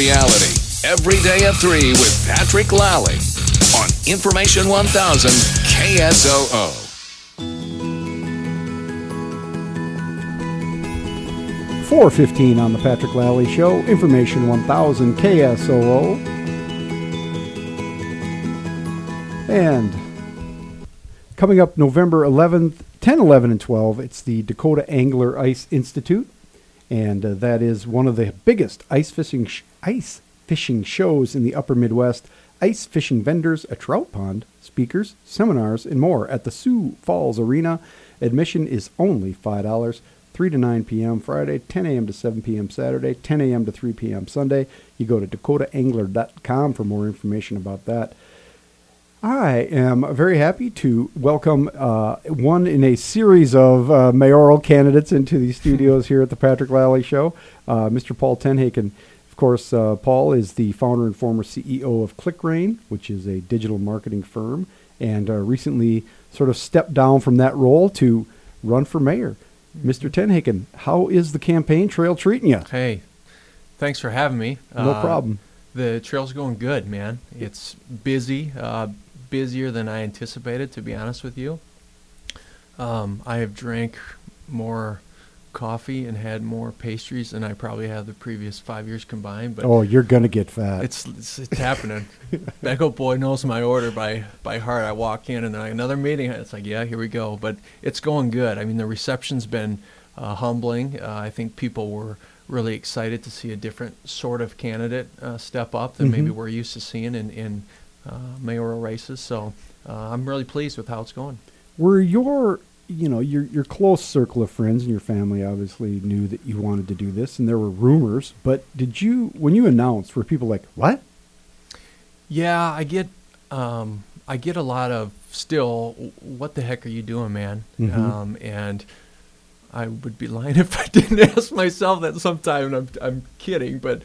reality. Every day at 3 with Patrick Lalley on Information 1000 KSOO. 415 on the Patrick Lalley Show, Information 1000 KSOO. And coming up November 11th, 10, 11, and 12, it's the Dakota Angler Ice Institute. And uh, that is one of the biggest ice fishing, sh- ice fishing shows in the upper Midwest. Ice fishing vendors, a trout pond, speakers, seminars, and more at the Sioux Falls Arena. Admission is only $5. 3 to 9 p.m. Friday, 10 a.m. to 7 p.m. Saturday, 10 a.m. to 3 p.m. Sunday. You go to dakotaangler.com for more information about that. I am very happy to welcome uh, one in a series of uh, mayoral candidates into the studios here at the Patrick Lalley Show, uh, Mr. Paul TenHaken. Of course, uh, Paul is the founder and former CEO of ClickRain, which is a digital marketing firm, and uh, recently sort of stepped down from that role to run for mayor. Mr. TenHaken, how is the campaign trail treating you? Hey, thanks for having me. No Uh, problem. The trail's going good, man. It's busy, uh, busier than I anticipated, to be honest with you. Um, I have drank more coffee and had more pastries than I probably have the previous five years combined. But Oh, you're gonna get fat. it's, it's it's happening. Becko boy knows my order by by heart. I walk in and then another meeting. It's like, yeah, here we go. But it's going good. I mean, the reception's been uh, humbling. Uh, I think people were really excited to see a different sort of candidate uh, step up than maybe Mhm. we're used to seeing in in mayoral races. So uh, I'm really pleased with how it's going. Were your, you know, your your close circle of friends and your family obviously knew that you wanted to do this, and there were rumors. But did you, when you announced, were people like, "What?" Yeah, I get um, I get a lot of still. What the heck are you doing, man? Mhm. Um, and I would be lying if I didn't ask myself that sometime. And I'm I'm kidding, but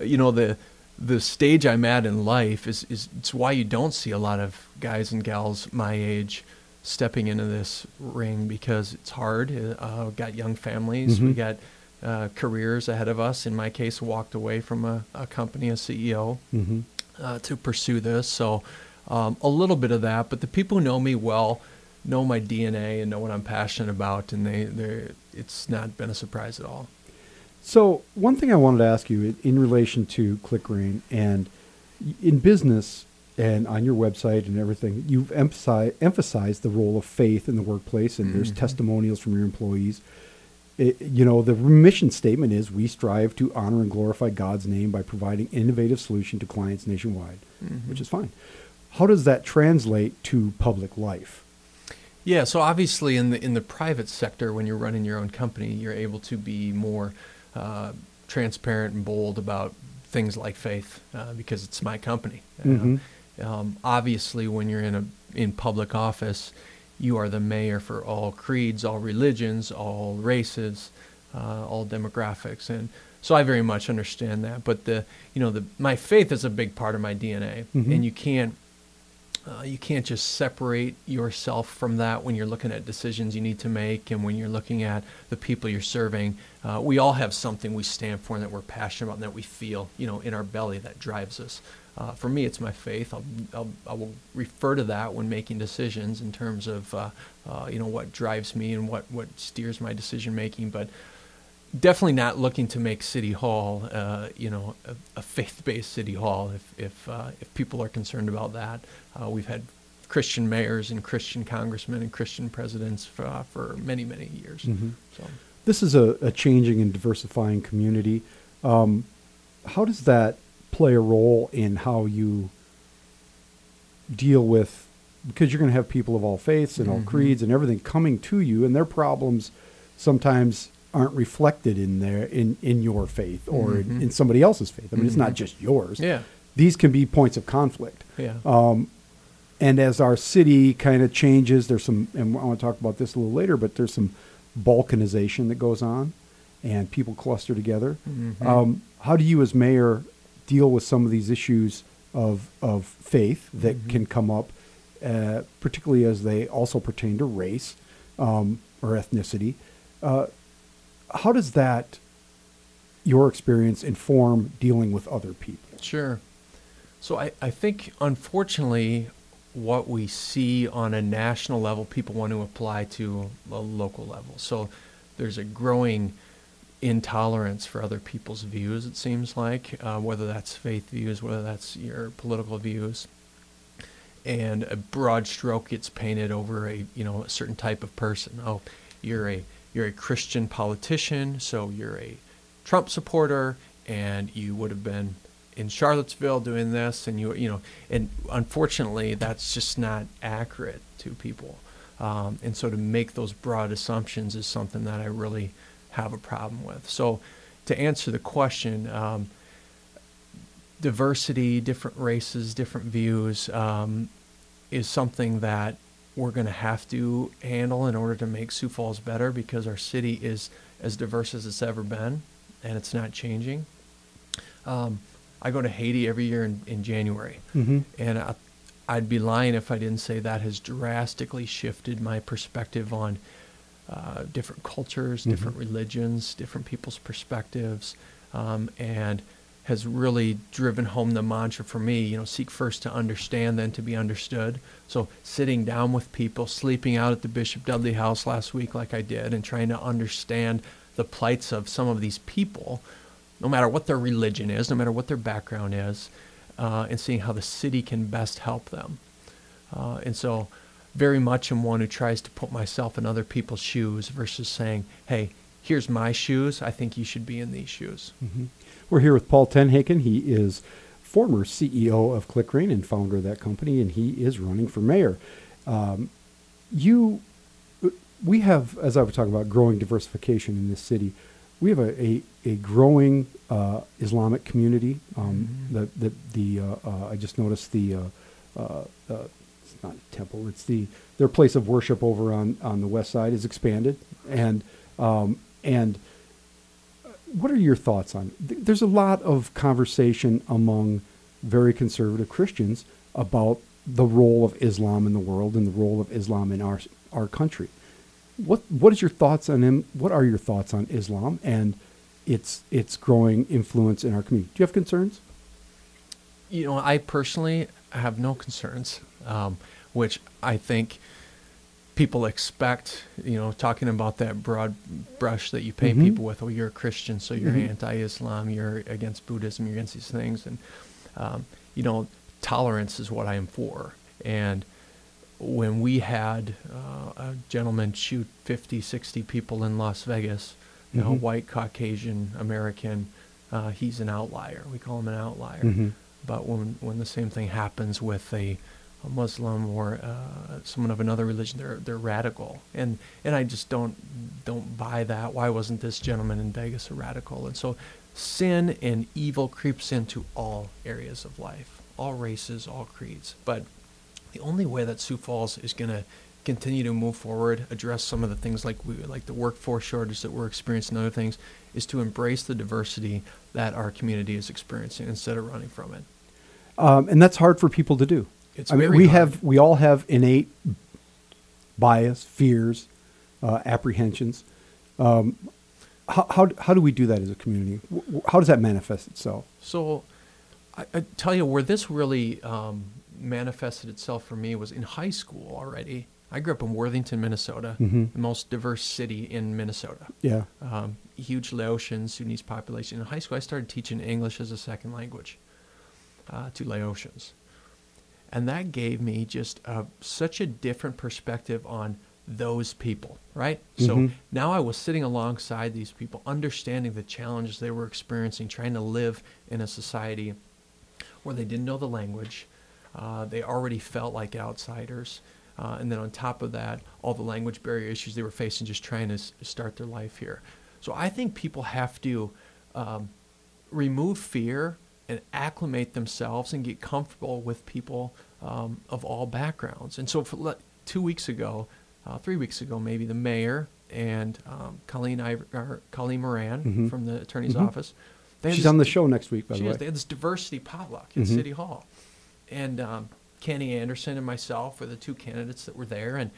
uh, you know the the stage I'm at in life is is it's why you don't see a lot of guys and gals my age stepping into this ring because it's hard. Uh, got young families. We Mhm. got uh, careers ahead of us. In my case, walked away from a, a company, a CEO Mm-hmm. uh, to pursue this. So um, a little bit of that, but the people who know me well know my DNA and know what I'm passionate about, and they they it's not been a surprise at all. So one thing I wanted to ask you in, in relation to ClickRain and in business and on your website and everything, you've emphasized, emphasized the role of faith in the workplace, and there's Mhm. testimonials from your employees. It, you know, the mission statement is we strive to honor and glorify God's name by providing innovative solution to clients nationwide, Mhm. which is fine. How does that translate to public life? Yeah, so obviously in the in the private sector, when you're running your own company, you're able to be more uh, transparent and bold about things like faith uh, because it's my company. Uh, Mhm. um, obviously, when you're in a in public office, you are the mayor for all creeds, all religions, all races, uh, all demographics, and so I very much understand that. But the you know the my faith is a big part of my DNA, Mhm. and you can't uh, you can't just separate yourself from that when you're looking at decisions you need to make and when you're looking at the people you're serving. Uh, we all have something we stand for and that we're passionate about and that we feel, you know, in our belly that drives us. Uh, for me, it's my faith. I'll, I'll, I will refer to that when making decisions in terms of, uh, uh, you know, what drives me and what, what steers my decision making. But definitely not looking to make City Hall, uh, you know, a, a faith-based City Hall. If if uh, if people are concerned about that, uh, we've had Christian mayors and Christian congressmen and Christian presidents for, uh, for many many years. Mhm. So This is a, a changing and diversifying community. Um, how does that play a role in how you deal with because you're going to have people of all faiths and all Mhm. creeds and everything coming to you and their problems sometimes aren't reflected in their in, in your faith or in, Mhm. in somebody else's faith. I mean, it's not Mhm. just yours. yeah, These can be points of conflict. yeah, Um, and as our city kind of changes, there's some, and I want to talk about this a little later, but there's some balkanization that goes on, and people cluster together. Mhm. Um, how do you, as mayor, deal with some of these issues of of faith that Mhm. can come up, uh, particularly as they also pertain to race um, or ethnicity? Uh, how does that your experience inform dealing with other people? Sure. So I, I think, unfortunately, what we see on a national level, people want to apply to a local level. So there's a growing intolerance for other people's views, it seems like, uh, whether that's faith views, whether that's your political views. And a broad stroke gets painted over a you know a certain type of person. Oh, you're a you're a Christian politician, so you're a Trump supporter, and you would have been in Charlottesville doing this, and you you know, and unfortunately, that's just not accurate to people. Um, and so to make those broad assumptions is something that I really have a problem with. So to answer the question, um, diversity, different races, different views um, is something that we're going to have to handle in order to make Sioux Falls better because our city is as diverse as it's ever been and it's not changing. Um, I go to Haiti every year in, in January, Mm-hmm. and I, I'd be lying if I didn't say that has drastically shifted my perspective on uh, different cultures, different religions, different people's perspectives, um, and has really driven home the mantra for me. You know, seek first to understand, then to be understood. So sitting down with people, sleeping out at the Bishop Dudley House last week, like I did, and trying to understand the plights of some of these people, no matter what their religion is, no matter what their background is, uh, and seeing how the city can best help them. Uh, and so, very much am one who tries to put myself in other people's shoes versus saying, hey, here's my shoes. I think you should be in these shoes. We're here with Paul TenHaken. He is former CEO of ClickRain and founder of that company, and he is running for mayor. Um, you, we have, as I was talking about, growing diversification in this city. We have a, a, a growing uh, Islamic community. Um, The the the uh, uh, I just noticed the uh, uh, uh, it's not a temple. It's the their place of worship over on, on the west side is expanded, and um, and what are your thoughts on th- there's a lot of conversation among very conservative christians about the role of islam in the world and the role of islam in our our country. What what is your thoughts on him what are your thoughts on islam and its its growing influence in our community? Do you have concerns? You know, I personally have no concerns, um, which I think people expect. You know, talking about that broad brush that you paint Mhm. people with. Oh, you're a Christian, so you're Mhm. anti-Islam. You're against Buddhism. You're against these things, and um, you know, tolerance is what I am for. And when we had uh, a gentleman shoot 50, 60 people in Las Vegas, you know, Mhm. white Caucasian American, uh, he's an outlier. We call him an outlier. Mhm. But when when the same thing happens with a, a Muslim or uh, someone of another religion, they're they're radical, and and I just don't don't buy that. Why wasn't this gentleman in Vegas a radical? And so, sin and evil creeps into all areas of life, all races, all creeds. But the only way that Sioux Falls is going to continue to move forward, address some of the things like we like the workforce shortage that we're experiencing, and other things, is to embrace the diversity that our community is experiencing instead of running from it. um, and that's hard for people to do It's i mean we hard. have we all have innate bias fears uh, apprehensions um, how, how, how do we do that as a community how does that manifest itself So, I, I tell you where this really um, manifested itself for me was in high school already. I grew up in Worthington, Minnesota, Mhm. the most diverse city in Minnesota. yeah Um, huge Laotian Sudanese population. In high school, I started teaching English as a second language uh, to Laotians, and that gave me just a, such a different perspective on those people. Right. So Mhm. now I was sitting alongside these people, understanding the challenges they were experiencing, trying to live in a society where they didn't know the language. Uh, they already felt like outsiders. Uh, and then on top of that, all the language barrier issues they were facing just trying to s- start their life here. So I think people have to um, remove fear and acclimate themselves and get comfortable with people um, of all backgrounds. And so for two weeks ago, uh, three weeks ago maybe, the mayor and um, Colleen, Iver- Colleen Moran Mhm. from the attorney's Mhm. office. she's this- on the show next week by she the is. way They had this diversity potluck at Mhm. City Hall, and um, Kenny Anderson and myself were the two candidates that were there, and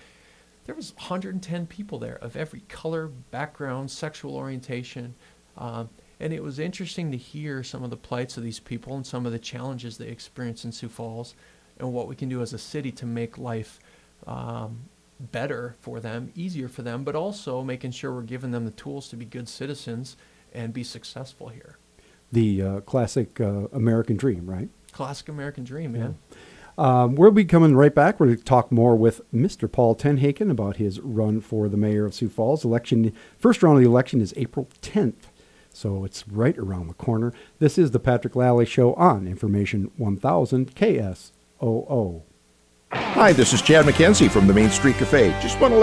there was 110 people there of every color, background, sexual orientation, um, And it was interesting to hear some of the plights of these people and some of the challenges they experience in Sioux Falls and what we can do as a city to make life um, better for them, easier for them, but also making sure we're giving them the tools to be good citizens and be successful here. The uh, classic uh, American dream, right? Classic American dream, man. Um, we'll be coming right back. We're going to talk more with Mr. Paul TenHaken about his run for the mayor of Sioux Falls. Election first round of the election is April 10th, so it's right around the corner. This is the Patrick Lalley Show on Information 1000 KSOO. Hi, this is Chad McKenzie from the Main Street Cafe. Just want to